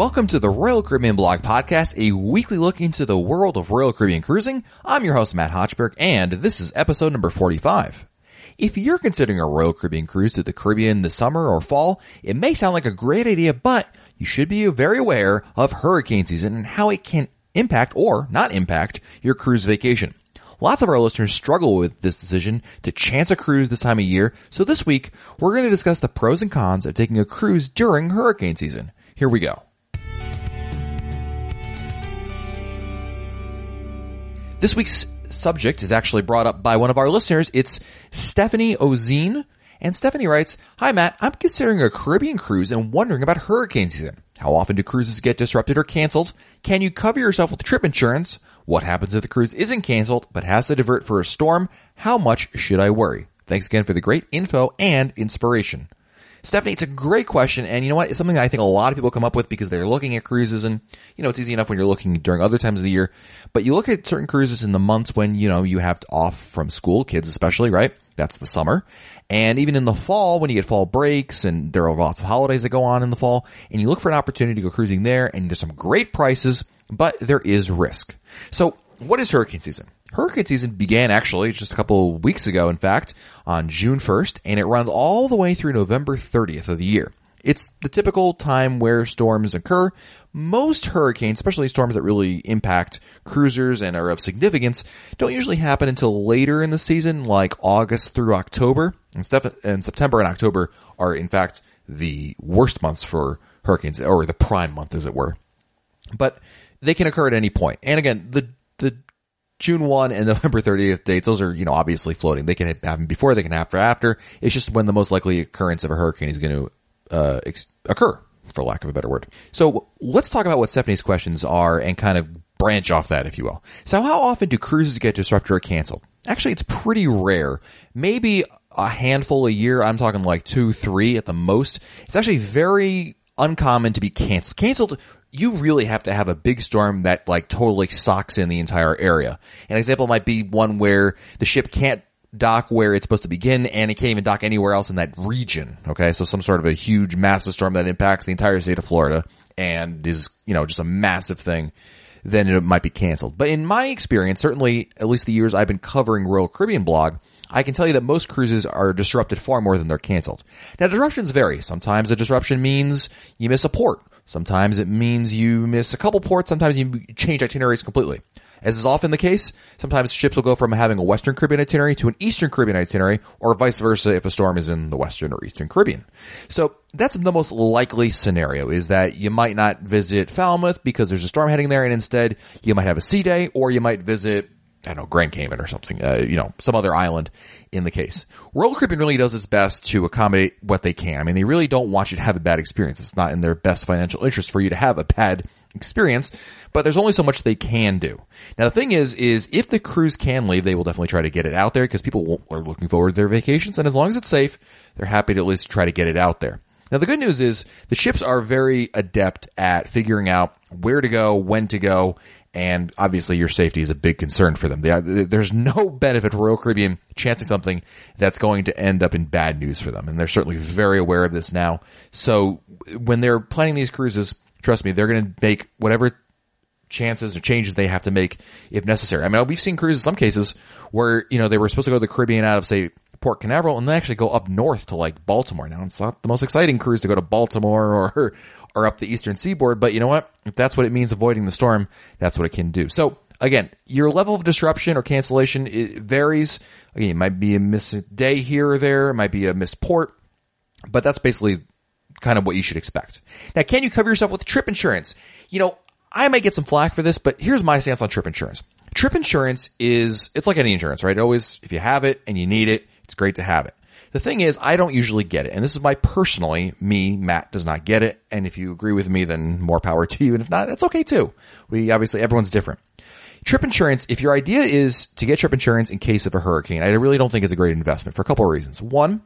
Welcome to the Royal Caribbean Blog Podcast, a weekly look into the world of Royal Caribbean cruising. I'm your host, Matt Hochberg, and this is episode number 45. If you're considering a Royal Caribbean cruise to the Caribbean this summer or fall, it may sound like a great idea, but you should be very aware of hurricane season and how it can impact or not impact your cruise vacation. Lots of our listeners struggle with this decision to chance a cruise this time of year, so this week we're going to discuss the pros and cons of taking a cruise during hurricane season. Here we go. This week's subject is actually brought up by one of our listeners. It's Stephanie Ozine. And Stephanie writes, Hi Matt, I'm considering a Caribbean cruise and wondering about hurricane season. How often do cruises get disrupted or canceled? Can you cover yourself with trip insurance? What happens if the cruise isn't canceled but has to divert for a storm? How much should I worry? Thanks again for the great info and inspiration. Stephanie, it's a great question, and you know what? It's something I think a lot of people come up with because they're looking at cruises, and you know it's easy enough when you're looking during other times of the year. But you look at certain cruises in the months when you know you have off from school, kids especially, right? That's the summer, and even in the fall when you get fall breaks, and there are lots of holidays that go on in the fall, and you look for an opportunity to go cruising there, and there's some great prices, but there is risk. So, what is hurricane season? Hurricane season began actually just a couple weeks ago, in fact, on June 1st, and it runs all the way through November 30th of the year. It's the typical time where storms occur. Most hurricanes, especially storms that really impact cruisers and are of significance, don't usually happen until later in the season, like August through October. And, and September and October are, in fact, the worst months for hurricanes, or the prime month, as it were. But they can occur at any point. And again, the the June 1 and November 30th dates, those are, you know, obviously floating. They can happen before, they can happen after. It's just when the most likely occurrence of a hurricane is going to uh, ex- occur, for lack of a better word. So let's talk about what Stephanie's questions are and kind of branch off that, if you will. So how often do cruises get disrupted or canceled? Actually, it's pretty rare. Maybe a handful a year. I'm talking like two, three at the most. It's actually very uncommon to be canceled. Canceled you really have to have a big storm that like totally socks in the entire area. An example might be one where the ship can't dock where it's supposed to begin and it can't even dock anywhere else in that region. Okay. So some sort of a huge massive storm that impacts the entire state of Florida and is, you know, just a massive thing. Then it might be canceled. But in my experience, certainly at least the years I've been covering Royal Caribbean blog, I can tell you that most cruises are disrupted far more than they're canceled. Now disruptions vary. Sometimes a disruption means you miss a port Sometimes it means you miss a couple ports. Sometimes you change itineraries completely. As is often the case, sometimes ships will go from having a Western Caribbean itinerary to an Eastern Caribbean itinerary, or vice versa if a storm is in the Western or Eastern Caribbean. So that's the most likely scenario is that you might not visit Falmouth because there's a storm heading there and instead you might have a sea day or you might visit I don't know, Grand Cayman or something, uh, you know, some other island in the case. Royal Caribbean really does its best to accommodate what they can. I mean, they really don't want you to have a bad experience. It's not in their best financial interest for you to have a bad experience, but there's only so much they can do. Now the thing is, is if the cruise can leave, they will definitely try to get it out there because people are looking forward to their vacations and as long as it's safe, they're happy to at least try to get it out there. Now the good news is the ships are very adept at figuring out where to go, when to go, and obviously your safety is a big concern for them. Are, there's no benefit for Royal Caribbean chancing something that's going to end up in bad news for them, and they're certainly very aware of this now. So when they're planning these cruises, trust me, they're going to make whatever chances or changes they have to make if necessary. I mean, we've seen cruises, in some cases where you know they were supposed to go to the Caribbean out of say Port Canaveral, and they actually go up north to like Baltimore. Now it's not the most exciting cruise to go to Baltimore or or up the eastern seaboard. But you know what? If that's what it means avoiding the storm, that's what it can do. So again, your level of disruption or cancellation varies. Again, it might be a missed day here or there. It might be a missed port, but that's basically kind of what you should expect. Now, can you cover yourself with trip insurance? You know, I might get some flack for this, but here's my stance on trip insurance. Trip insurance is, it's like any insurance, right? Always, if you have it and you need it, it's great to have it. The thing is, I don't usually get it. And this is my personally, me, Matt does not get it. And if you agree with me, then more power to you. And if not, that's okay too. We obviously, everyone's different. Trip insurance, if your idea is to get trip insurance in case of a hurricane, I really don't think it's a great investment for a couple of reasons. One,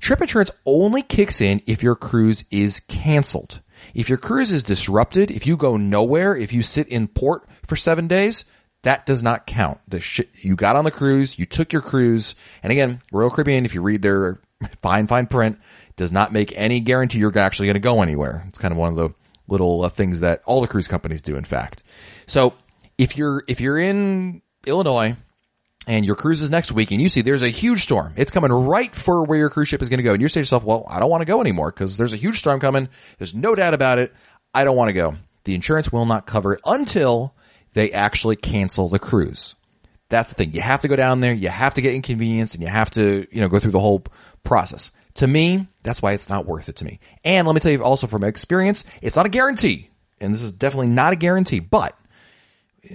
trip insurance only kicks in if your cruise is canceled. If your cruise is disrupted, if you go nowhere, if you sit in port for seven days, that does not count. The shit you got on the cruise, you took your cruise, and again, Royal Caribbean, if you read their fine, fine print, does not make any guarantee you're actually going to go anywhere. It's kind of one of the little uh, things that all the cruise companies do. In fact, so if you're if you're in Illinois and your cruise is next week and you see there's a huge storm, it's coming right for where your cruise ship is going to go, and you say to yourself, "Well, I don't want to go anymore because there's a huge storm coming. There's no doubt about it. I don't want to go." The insurance will not cover it until they actually cancel the cruise. That's the thing. You have to go down there. You have to get inconvenienced and you have to, you know, go through the whole process. To me, that's why it's not worth it to me. And let me tell you also from experience, it's not a guarantee. And this is definitely not a guarantee, but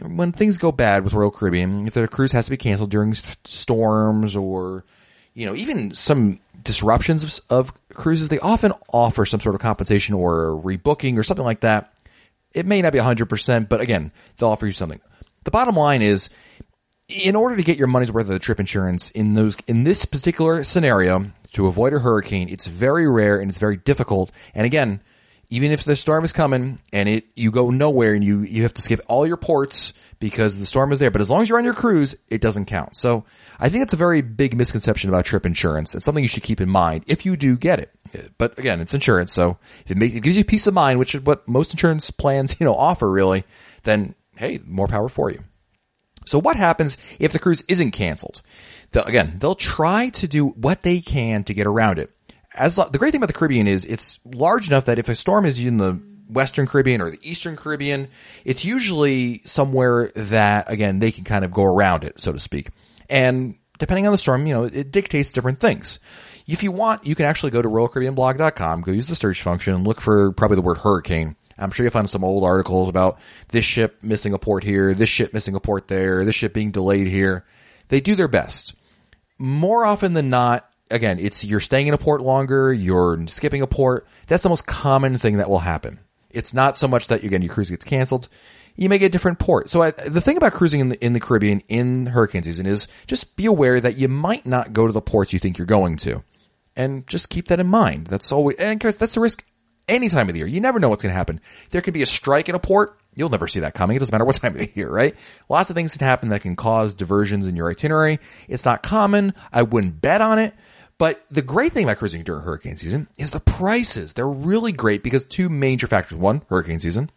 when things go bad with Royal Caribbean, if the cruise has to be canceled during storms or, you know, even some disruptions of, of cruises, they often offer some sort of compensation or rebooking or something like that. It may not be 100%, but again, they'll offer you something. The bottom line is, in order to get your money's worth of the trip insurance in those, in this particular scenario, to avoid a hurricane, it's very rare and it's very difficult. And again, even if the storm is coming and it, you go nowhere and you, you have to skip all your ports because the storm is there. But as long as you're on your cruise, it doesn't count. So I think it's a very big misconception about trip insurance. It's something you should keep in mind if you do get it. But again, it's insurance. So if it makes, it gives you peace of mind, which is what most insurance plans, you know, offer really, then hey, more power for you. So what happens if the cruise isn't canceled? The, again, they'll try to do what they can to get around it. As the great thing about the Caribbean is it's large enough that if a storm is in the Western Caribbean or the Eastern Caribbean, it's usually somewhere that again they can kind of go around it, so to speak. And depending on the storm, you know, it dictates different things. If you want, you can actually go to RoyalCaribbeanBlog.com, go use the search function, look for probably the word hurricane, I'm sure you'll find some old articles about this ship missing a port here, this ship missing a port there, this ship being delayed here. They do their best. More often than not, again, it's you're staying in a port longer, you're skipping a port. That's the most common thing that will happen. It's not so much that again your cruise gets canceled. You may get a different port. So I, the thing about cruising in the, in the Caribbean in hurricane season is just be aware that you might not go to the ports you think you're going to, and just keep that in mind. That's always and that's the risk any time of the year. You never know what's going to happen. There could be a strike in a port. You'll never see that coming. It doesn't matter what time of the year, right? Lots of things can happen that can cause diversions in your itinerary. It's not common. I wouldn't bet on it. But the great thing about cruising during hurricane season is the prices. They're really great because two major factors. One, hurricane season.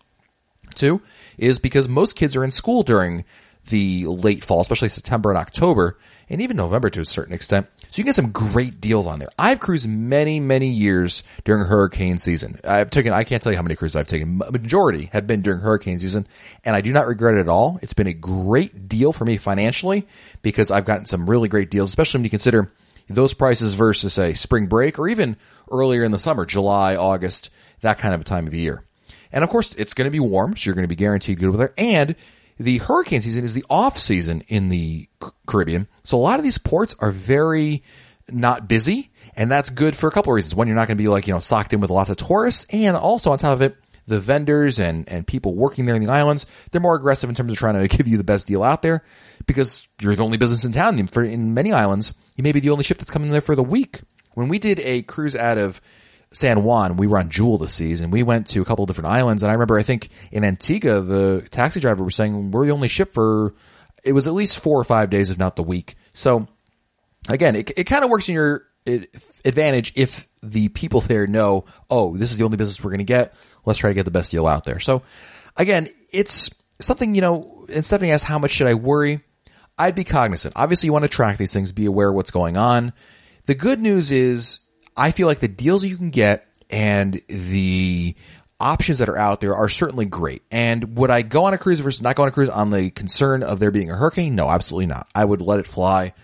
Two is because most kids are in school during the late fall, especially September and October, and even November to a certain extent. So you can get some great deals on there. I've cruised many, many years during hurricane season. I've taken, I can't tell you how many cruises I've taken. Majority have been during hurricane season and I do not regret it at all. It's been a great deal for me financially because I've gotten some really great deals, especially when you consider those prices versus say spring break or even earlier in the summer, July, August, that kind of a time of year. And of course, it's going to be warm, so you're going to be guaranteed good weather. And the hurricane season is the off season in the Caribbean. So a lot of these ports are very not busy. And that's good for a couple of reasons. One, you're not going to be like, you know, socked in with lots of tourists. And also on top of it, the vendors and, and people working there in the islands, they're more aggressive in terms of trying to give you the best deal out there because you're the only business in town. For in many islands, you may be the only ship that's coming there for the week. When we did a cruise out of San Juan, we were on Jewel this season. we went to a couple different islands. And I remember, I think in Antigua, the taxi driver was saying we're the only ship for it was at least four or five days, if not the week. So again, it it kind of works in your advantage if the people there know, oh, this is the only business we're going to get. Let's try to get the best deal out there. So again, it's something you know. And Stephanie asked, how much should I worry? I'd be cognizant. Obviously, you want to track these things, be aware of what's going on. The good news is I feel like the deals you can get and the options that are out there are certainly great. And would I go on a cruise versus not go on a cruise on the concern of there being a hurricane? No, absolutely not. I would let it fly.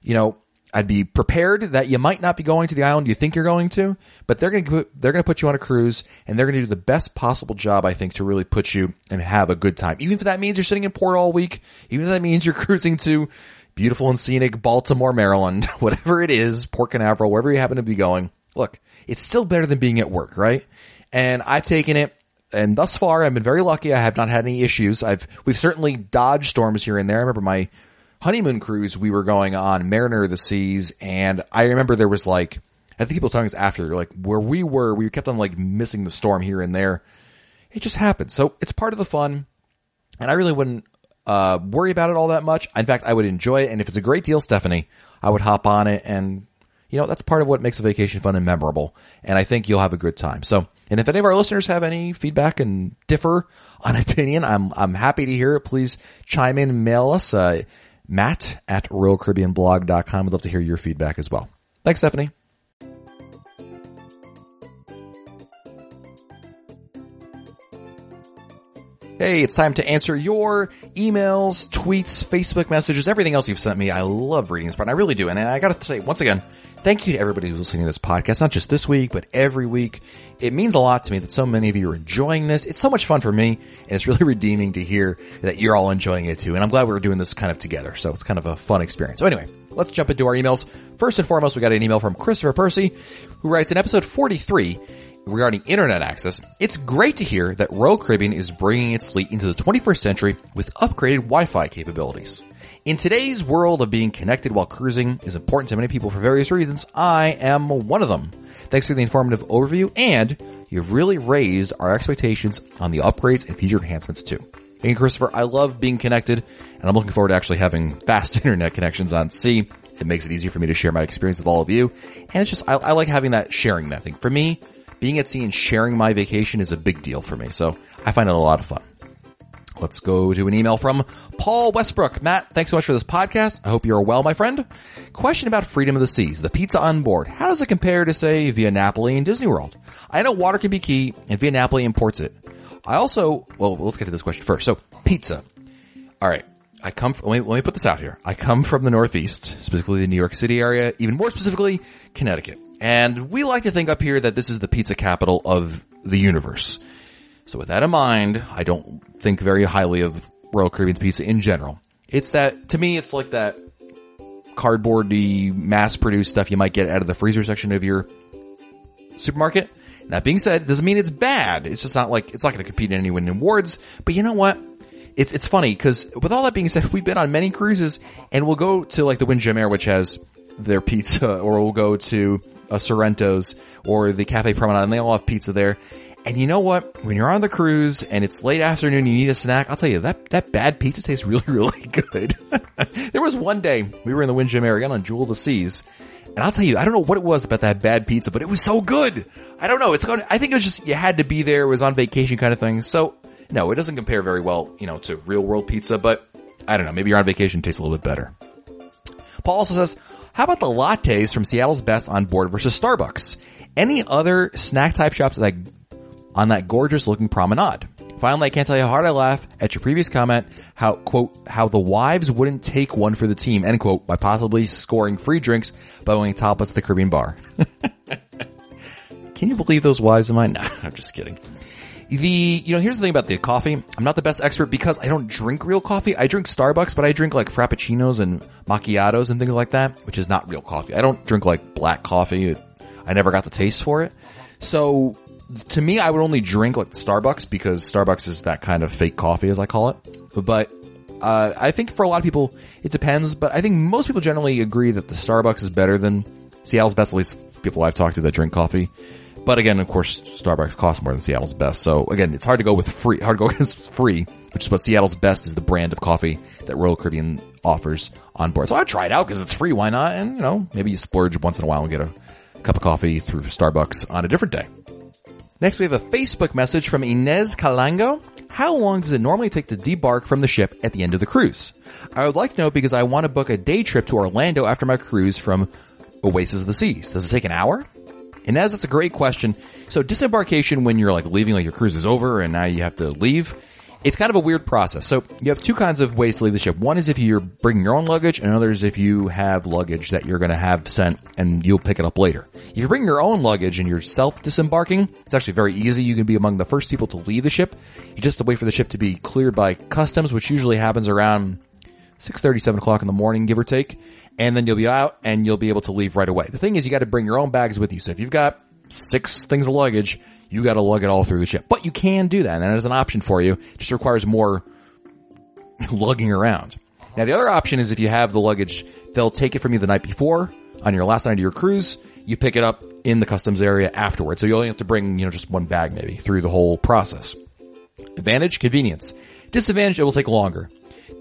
You know, I'd be prepared that you might not be going to the island you think you're going to, but they're going to put, they're going to put you on a cruise and they're going to do the best possible job, I think, to really put you and have a good time. Even if that means you're sitting in port all week, even if that means you're cruising to beautiful and scenic Baltimore, Maryland, whatever it is, Port Canaveral, wherever you happen to be going. Look, it's still better than being at work, right? And I've taken it and thus far I've been very lucky. I have not had any issues. I've, we've certainly dodged storms here and there. I remember my honeymoon cruise we were going on Mariner of the Seas and I remember there was like, I think people telling us after, like where we were, we kept on like missing the storm here and there. It just happened. So it's part of the fun and I really wouldn't uh, worry about it all that much. In fact, I would enjoy it. And if it's a great deal, Stephanie, I would hop on it. And, you know, that's part of what makes a vacation fun and memorable. And I think you'll have a good time. So And if any of our listeners have any feedback and differ on opinion, I'm, I'm happy to hear it. Please chime in mail us, uh, matt at royalcaribbeanblog.com. We'd love to hear your feedback as well. Thanks, Stephanie. Hey, it's time to answer your emails, tweets, Facebook messages, everything else you've sent me. I love reading this part. I really do. And I gotta say, once again, thank you to everybody who's listening to this podcast, not just this week, but every week. It means a lot to me that so many of you are enjoying this. It's so much fun for me, and it's really redeeming to hear that you're all enjoying it too. And I'm glad we're doing this kind of together. So it's kind of a fun experience. So anyway, let's jump into our emails. First and foremost, we got an email from Christopher Percy, who writes in episode 43, regarding internet access, it's great to hear that Royal Caribbean is bringing its fleet into the 21st century with upgraded Wi-Fi capabilities. In today's world of being connected while cruising is important to many people for various reasons. I am one of them. Thanks for the informative overview and you've really raised our expectations on the upgrades and feature enhancements too. You, Christopher. I love being connected and I'm looking forward to actually having fast internet connections on sea. It makes it easier for me to share my experience with all of you. And it's just, I, I like having that sharing that thing. For me, being at sea and sharing my vacation is a big deal for me. So I find it a lot of fun. Let's go to an email from Paul Westbrook. Matt, thanks so much for this podcast. I hope you're well, my friend. Question about freedom of the seas, the pizza on board. How does it compare to say Via Napoli and Disney World? I know water can be key and Via Napoli imports it. I also, well, let's get to this question first. So pizza. All right. I come from, let me, let me put this out here. I come from the Northeast, specifically the New York City area, even more specifically, Connecticut. And we like to think up here that this is the pizza capital of the universe. So with that in mind, I don't think very highly of Royal Caribbean's pizza in general. It's that, to me, it's like that cardboardy, mass-produced stuff you might get out of the freezer section of your supermarket. That being said, it doesn't mean it's bad. It's just not like, it's not going to compete in any winning awards. But you know what? It's, it's funny because with all that being said, we've been on many cruises and we'll go to like the Windjammer, which has their pizza, or we'll go to a Sorrento's or the Cafe Promenade, and they all have pizza there. And you know what? When you're on the cruise and it's late afternoon, you need a snack. I'll tell you that that bad pizza tastes really, really good. there was one day we were in the Windjammer again on Jewel of the Seas, and I'll tell you, I don't know what it was about that bad pizza, but it was so good. I don't know. It's going. I think it was just you had to be there. It was on vacation kind of thing. So no, it doesn't compare very well, you know, to real world pizza. But I don't know. Maybe you're on vacation, tastes a little bit better. Paul also says, how about the lattes from Seattle's Best on board versus Starbucks? Any other snack type shops that on that gorgeous looking promenade? Finally, I can't tell you how hard I laugh at your previous comment, how, quote, how the wives wouldn't take one for the team, end quote, by possibly scoring free drinks by going topless at the Caribbean bar. Can you believe those wives of mine? Nah, I'm just kidding. The, you know, here's the thing about the coffee. I'm not the best expert because I don't drink real coffee. I drink Starbucks, but I drink like frappuccinos and macchiatos and things like that, which is not real coffee. I don't drink like black coffee. I never got the taste for it. So to me, I would only drink like Starbucks because Starbucks is that kind of fake coffee as I call it. But, uh, I think for a lot of people, it depends, but I think most people generally agree that the Starbucks is better than Seattle's best, at least people I've talked to that drink coffee. But again, of course, Starbucks costs more than Seattle's best. So again, it's hard to go with free, hard to go against free, which is what Seattle's best is the brand of coffee that Royal Caribbean offers on board. So I'd try it out because it's free. Why not? And you know, maybe you splurge once in a while and get a cup of coffee through Starbucks on a different day. Next, we have a Facebook message from Inez Calango. How long does it normally take to debark from the ship at the end of the cruise? I would like to know because I want to book a day trip to Orlando after my cruise from Oasis of the Seas. Does it take an hour? And as that's a great question. So disembarkation when you're like leaving, like your cruise is over and now you have to leave. It's kind of a weird process. So you have two kinds of ways to leave the ship. One is if you're bringing your own luggage and another is if you have luggage that you're going to have sent and you'll pick it up later. If you bring your own luggage and you're self disembarking, it's actually very easy. You can be among the first people to leave the ship. You just have to wait for the ship to be cleared by customs, which usually happens around 6.30, 7 o'clock in the morning, give or take and then you'll be out and you'll be able to leave right away. The thing is you got to bring your own bags with you. So if you've got six things of luggage, you got to lug it all through the ship. But you can do that, and that is an option for you. It just requires more lugging around. Now the other option is if you have the luggage, they'll take it from you the night before on your last night of your cruise. You pick it up in the customs area afterwards. So you only have to bring, you know, just one bag maybe through the whole process. Advantage, convenience. Disadvantage, it will take longer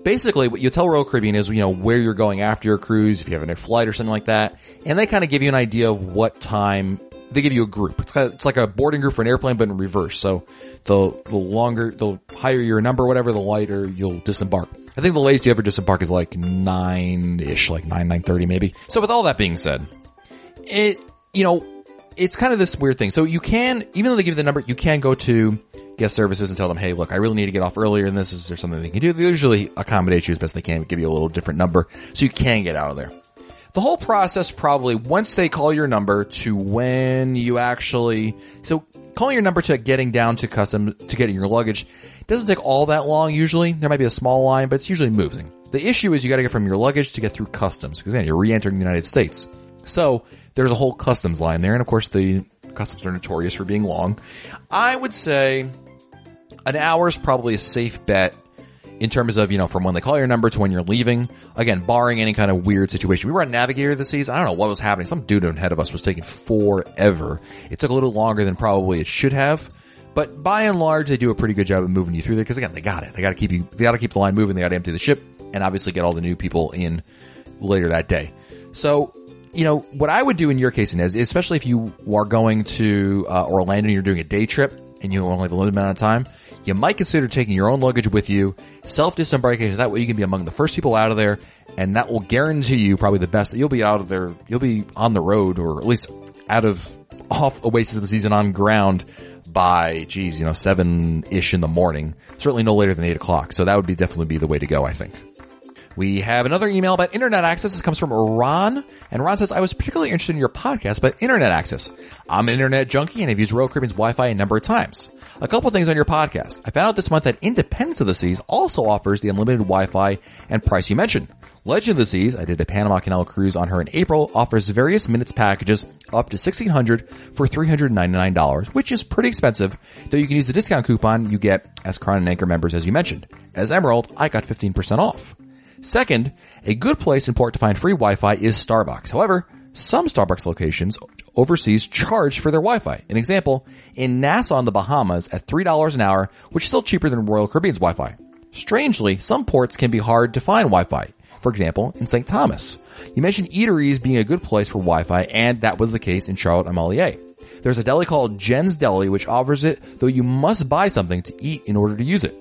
basically what you tell Royal Caribbean is, you know, where you're going after your cruise, if you have a flight or something like that. And they kind of give you an idea of what time they give you a group. It's kind of, it's like a boarding group for an airplane, but in reverse. So the the longer, the higher your number, whatever, the lighter you'll disembark. I think the latest you ever disembark is like nine ish, like nine nine thirty maybe. So with all that being said, it you know it's kind of this weird thing. So you can, even though they give you the number, you can go to guest services and tell them, hey, look, I really need to get off earlier than this. Is there something they can do? They usually accommodate you as best they can, give you a little different number so you can get out of there. The whole process probably, once they call your number to when you actually, so calling your number to getting down to custom, to getting your luggage, doesn't take all that long usually. There might be a small line, but it's usually moving. The issue is you gotta get from your luggage to get through customs, because again, you're re-entering the United States. So, there's a whole customs line there, and of course the customs are notorious for being long. I would say an hour is probably a safe bet in terms of, you know, from when they call your number to when you're leaving. Again, barring any kind of weird situation. We were on Navigator this season. I don't know what was happening. Some dude ahead of us was taking forever. It took a little longer than probably it should have. But by and large, they do a pretty good job of moving you through there because again, they got it. They got to keep you, they got to keep the line moving. They got to empty the ship and obviously get all the new people in later that day. So you know, what I would do in your case, Inez, especially if you are going to uh, Orlando and you're doing a day trip and you only have a limited amount of time, you might consider taking your own luggage with you, self-disembarkation. That way you can be among the first people out of there, and that will guarantee you probably the best that you'll be out of there. You'll be on the road, or at least out of off Oasis of the season on ground by, geez, you know, seven ish in the morning. Certainly no later than eight o'clock. So that would be definitely be the way to go, I think. We have another email about internet access. This comes from Ron. And Ron says, I was particularly interested in your podcast about internet access. I'm an internet junkie and I've used Royal Caribbean's Wi-Fi a number of times. A couple things on your podcast. I found out this month that Independence of the Seas also offers the unlimited Wi-Fi and price you mentioned. Legend of the Seas, I did a Panama Canal cruise on her in April, offers various minutes packages up to 1600 for $399, which is pretty expensive, though you can use the discount coupon you get as Crown and Anchor members as you mentioned. As Emerald, I got 15% off. Second, a good place in port to find free Wi-Fi is Starbucks. However, some Starbucks locations overseas charge for their Wi-Fi. An example, in Nassau in the Bahamas at $3 an hour, which is still cheaper than Royal Caribbean's Wi-Fi. Strangely, some ports can be hard to find Wi-Fi. For example, in St. Thomas. You mentioned eateries being a good place for Wi-Fi, and that was the case in Charlotte Amalie. There's a deli called Jen's Deli which offers it, though you must buy something to eat in order to use it.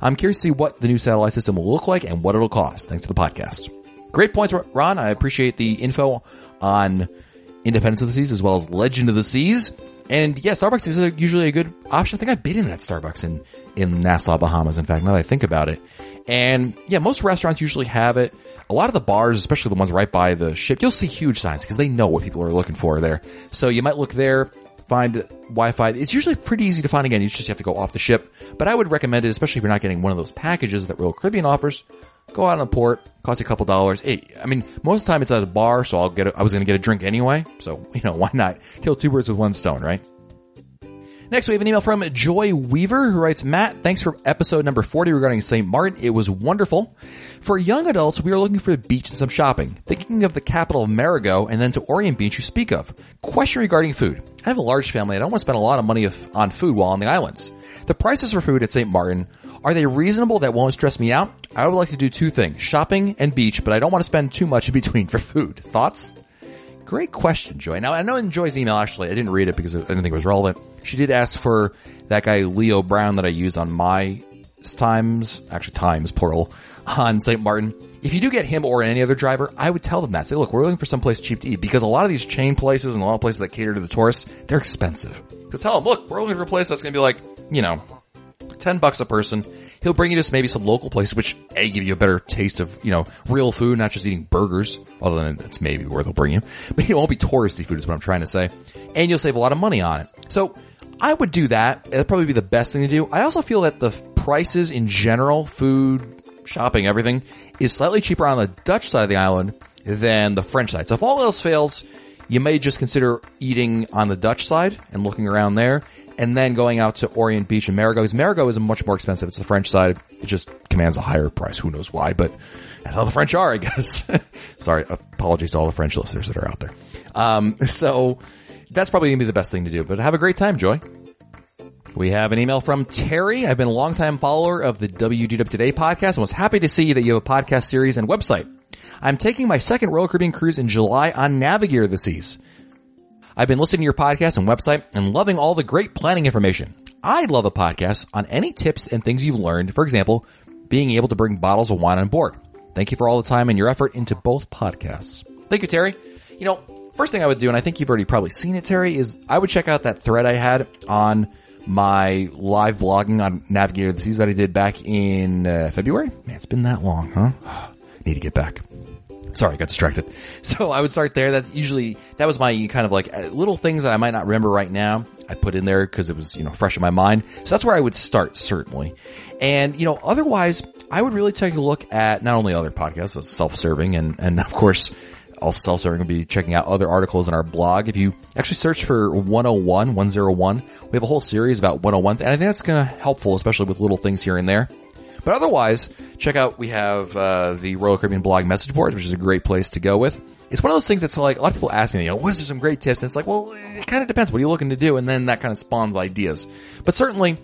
I'm curious to see what the new satellite system will look like and what it'll cost. Thanks to the podcast. Great points, Ron. I appreciate the info on Independence of the Seas as well as Legend of the Seas. And yeah, Starbucks is usually a good option. I think I've been in that Starbucks in, in Nassau, Bahamas. In fact, now that I think about it. And yeah, most restaurants usually have it. A lot of the bars, especially the ones right by the ship, you'll see huge signs because they know what people are looking for there. So you might look there, find Wi-Fi. It's usually pretty easy to find again. You just have to go off the ship. But I would recommend it, especially if you're not getting one of those packages that Royal Caribbean offers. Go out on the port, cost you a couple dollars. I mean, most of the time it's at a bar, so I'll get. A, I was going to get a drink anyway, so you know why not kill two birds with one stone, right? Next, we have an email from Joy Weaver who writes, Matt, thanks for episode number 40 regarding St. Martin. It was wonderful. For young adults, we are looking for the beach and some shopping. Thinking of the capital of Marigot and then to Orient Beach you speak of. Question regarding food. I have a large family. I don't want to spend a lot of money on food while on the islands. The prices for food at St. Martin, are they reasonable that won't stress me out? I would like to do two things, shopping and beach, but I don't want to spend too much in between for food. Thoughts? Great question, Joy. Now, I know in Joy's email, actually, I didn't read it because I didn't think it was relevant. She did ask for that guy, Leo Brown, that I use on my times, actually times, plural, on St. Martin. If you do get him or any other driver, I would tell them that. Say, look, we're looking for someplace cheap to eat because a lot of these chain places and a lot of places that cater to the tourists, they're expensive. So tell them, look, we're looking for a place that's going to be like, you know, 10 bucks a person He'll bring you to maybe some local places, which A, give you a better taste of, you know, real food, not just eating burgers, although that's maybe where they'll bring you. But it won't be touristy food is what I'm trying to say. And you'll save a lot of money on it. So I would do that. That'd probably be the best thing to do. I also feel that the prices in general, food, shopping, everything, is slightly cheaper on the Dutch side of the island than the French side. So if all else fails, you may just consider eating on the Dutch side and looking around there and then going out to Orient Beach and Marigot. Because Marigot is much more expensive. It's the French side. It just commands a higher price. Who knows why, but how the French are, I guess. Sorry, apologies to all the French listeners that are out there. Um, so that's probably gonna be the best thing to do, but have a great time, Joy. We have an email from Terry. I've been a longtime follower of the WDW Today podcast and was happy to see that you have a podcast series and website. I'm taking my second Royal Caribbean cruise in July on Navigator of the Seas. I've been listening to your podcast and website and loving all the great planning information. I'd love a podcast on any tips and things you've learned. For example, being able to bring bottles of wine on board. Thank you for all the time and your effort into both podcasts. Thank you, Terry. You know, first thing I would do, and I think you've already probably seen it, Terry, is I would check out that thread I had on my live blogging on Navigator of the Seas that I did back in uh, February. Man, it's been that long, huh? Need to get back. Sorry, I got distracted. So I would start there. That usually, that was my kind of like uh, little things that I might not remember right now. I put in there because it was, you know, fresh in my mind. So that's where I would start, certainly. And, you know, otherwise, I would really take a look at not only other podcasts, that's self-serving and, and of course, also self-serving will be checking out other articles in our blog. If you actually search for 101, 101, we have a whole series about 101, and I think that's going to helpful, especially with little things here and there. But otherwise, check out, we have, uh, the Royal Caribbean blog message boards, which is a great place to go with. It's one of those things that's like, a lot of people ask me, you know, what is some great tips? And it's like, well, it kind of depends. What are you looking to do? And then that kind of spawns ideas. But certainly,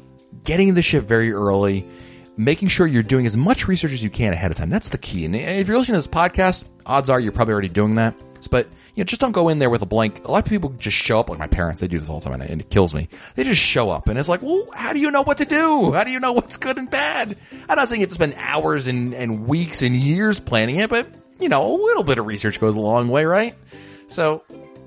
getting the ship very early, making sure you're doing as much research as you can ahead of time. That's the key. And if you're listening to this podcast, odds are you're probably already doing that. But you know, just don't go in there with a blank. A lot of people just show up, like my parents, they do this all the time and it kills me. They just show up and it's like, well, how do you know what to do? How do you know what's good and bad? I'm not saying you have to spend hours and, and weeks and years planning it, but you know, a little bit of research goes a long way, right? So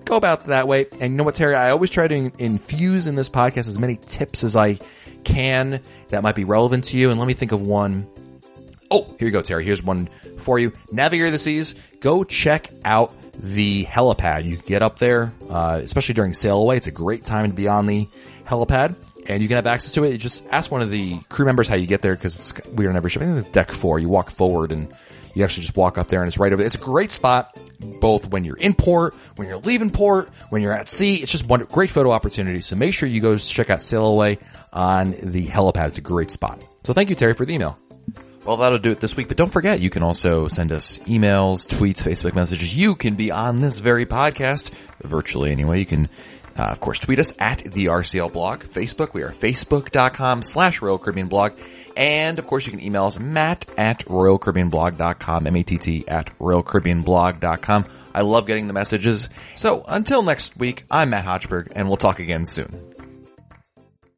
go about that way. And you know what, Terry? I always try to infuse in this podcast as many tips as I can that might be relevant to you. And let me think of one. Oh, here you go, Terry. Here's one for you. Navigator the Seas. Go check out the helipad. You can get up there, uh, especially during sail away. It's a great time to be on the helipad and you can have access to it. You just ask one of the crew members how you get there because we don't ever ship. I think it's deck four. You walk forward and you actually just walk up there and it's right over there. It's a great spot, both when you're in port, when you're leaving port, when you're at sea. It's just one great photo opportunity. So make sure you go check out Sail Away on the helipad. It's a great spot. So thank you, Terry, for the email. Well, that'll do it this week, but don't forget, you can also send us emails, tweets, Facebook messages. You can be on this very podcast, virtually anyway. You can, uh, of course, tweet us at the RCL blog. Facebook, we are facebook.com slash Royal Caribbean blog. And of course, you can email us matt at royalcaribbeanblog.com, M-A-T-T at royalcaribbeanblog.com. I love getting the messages. So until next week, I'm Matt Hochberg and we'll talk again soon.